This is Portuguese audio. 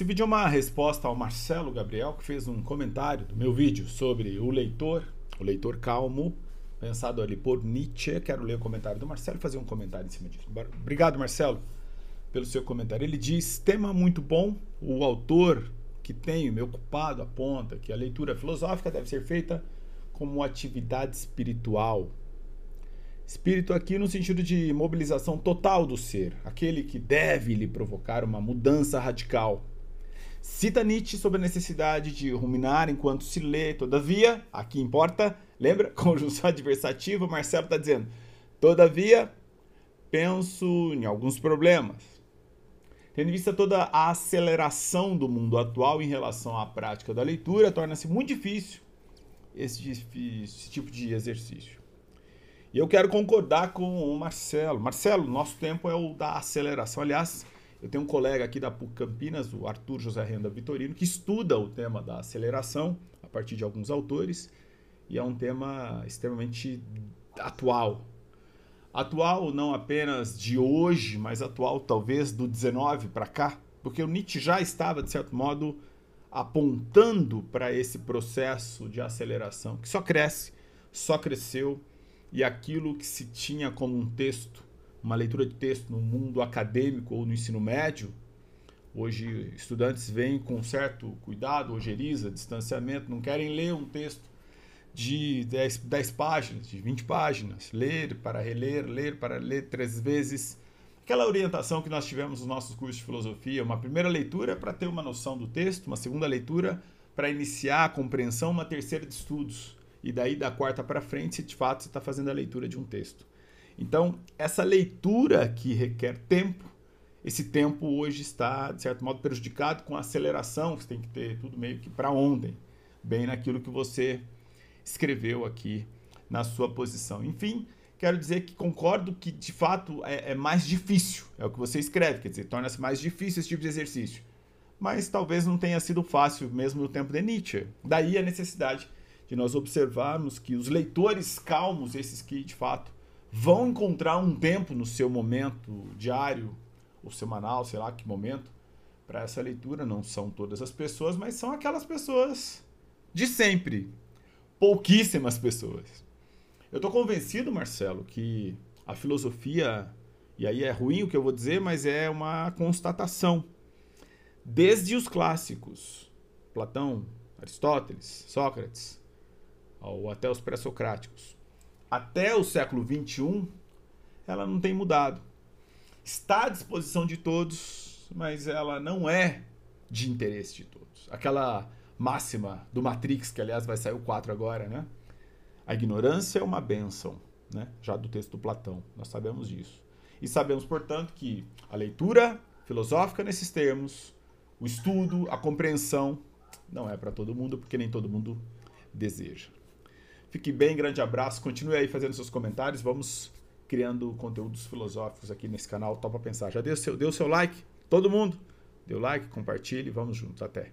Esse vídeo é uma resposta ao Marcelo Gabriel, que fez um comentário do meu vídeo sobre o leitor, o leitor calmo, pensado ali por Nietzsche. Quero ler o comentário do Marcelo e fazer um comentário em cima disso. Obrigado, Marcelo, pelo seu comentário. Ele diz: tema muito bom. O autor que tem me ocupado aponta que a leitura filosófica deve ser feita como atividade espiritual. Espírito aqui no sentido de mobilização total do ser, aquele que deve lhe provocar uma mudança radical. Cita Nietzsche sobre a necessidade de ruminar enquanto se lê, todavia, aqui importa, lembra? Conjunção adversativa, Marcelo está dizendo, todavia, penso em alguns problemas. Tendo em vista toda a aceleração do mundo atual em relação à prática da leitura, torna-se muito difícil esse, esse tipo de exercício. E eu quero concordar com o Marcelo. Marcelo, nosso tempo é o da aceleração. Aliás, eu tenho um colega aqui da PUC Campinas, o Arthur José Renda Vitorino, que estuda o tema da aceleração a partir de alguns autores, e é um tema extremamente atual. Atual não apenas de hoje, mas atual talvez do 19 para cá, porque o Nietzsche já estava, de certo modo, apontando para esse processo de aceleração, que só cresce, só cresceu, e aquilo que se tinha como um texto uma leitura de texto no mundo acadêmico ou no ensino médio, hoje estudantes vêm com certo cuidado, ojeriza, distanciamento, não querem ler um texto de 10, 10 páginas, de 20 páginas, ler para reler, ler para ler três vezes. Aquela orientação que nós tivemos nos nossos cursos de filosofia, uma primeira leitura para ter uma noção do texto, uma segunda leitura para iniciar a compreensão, uma terceira de estudos. E daí, da quarta para frente, se de fato você está fazendo a leitura de um texto. Então, essa leitura que requer tempo, esse tempo hoje está, de certo modo, prejudicado com a aceleração, você tem que ter tudo meio que para ontem, bem naquilo que você escreveu aqui na sua posição. Enfim, quero dizer que concordo que, de fato, é, é mais difícil, é o que você escreve, quer dizer, torna-se mais difícil esse tipo de exercício. Mas talvez não tenha sido fácil mesmo no tempo de Nietzsche. Daí a necessidade de nós observarmos que os leitores calmos, esses que, de fato, vão encontrar um tempo no seu momento diário ou semanal, sei lá que momento, para essa leitura. Não são todas as pessoas, mas são aquelas pessoas de sempre. Pouquíssimas pessoas. Eu estou convencido, Marcelo, que a filosofia, e aí é ruim o que eu vou dizer, mas é uma constatação. Desde os clássicos, Platão, Aristóteles, Sócrates, ou até os pré-socráticos, até o século XXI, ela não tem mudado. Está à disposição de todos, mas ela não é de interesse de todos. Aquela máxima do Matrix, que aliás vai sair o 4 agora, né? A ignorância é uma bênção, né? Já do texto do Platão, nós sabemos disso. E sabemos, portanto, que a leitura filosófica nesses termos, o estudo, a compreensão, não é para todo mundo, porque nem todo mundo deseja. Fique bem, grande abraço. Continue aí fazendo seus comentários. Vamos criando conteúdos filosóficos aqui nesse canal. Topa Pensar. Já deu seu, deu seu like? Todo mundo? Deu like, compartilhe. Vamos juntos. Até.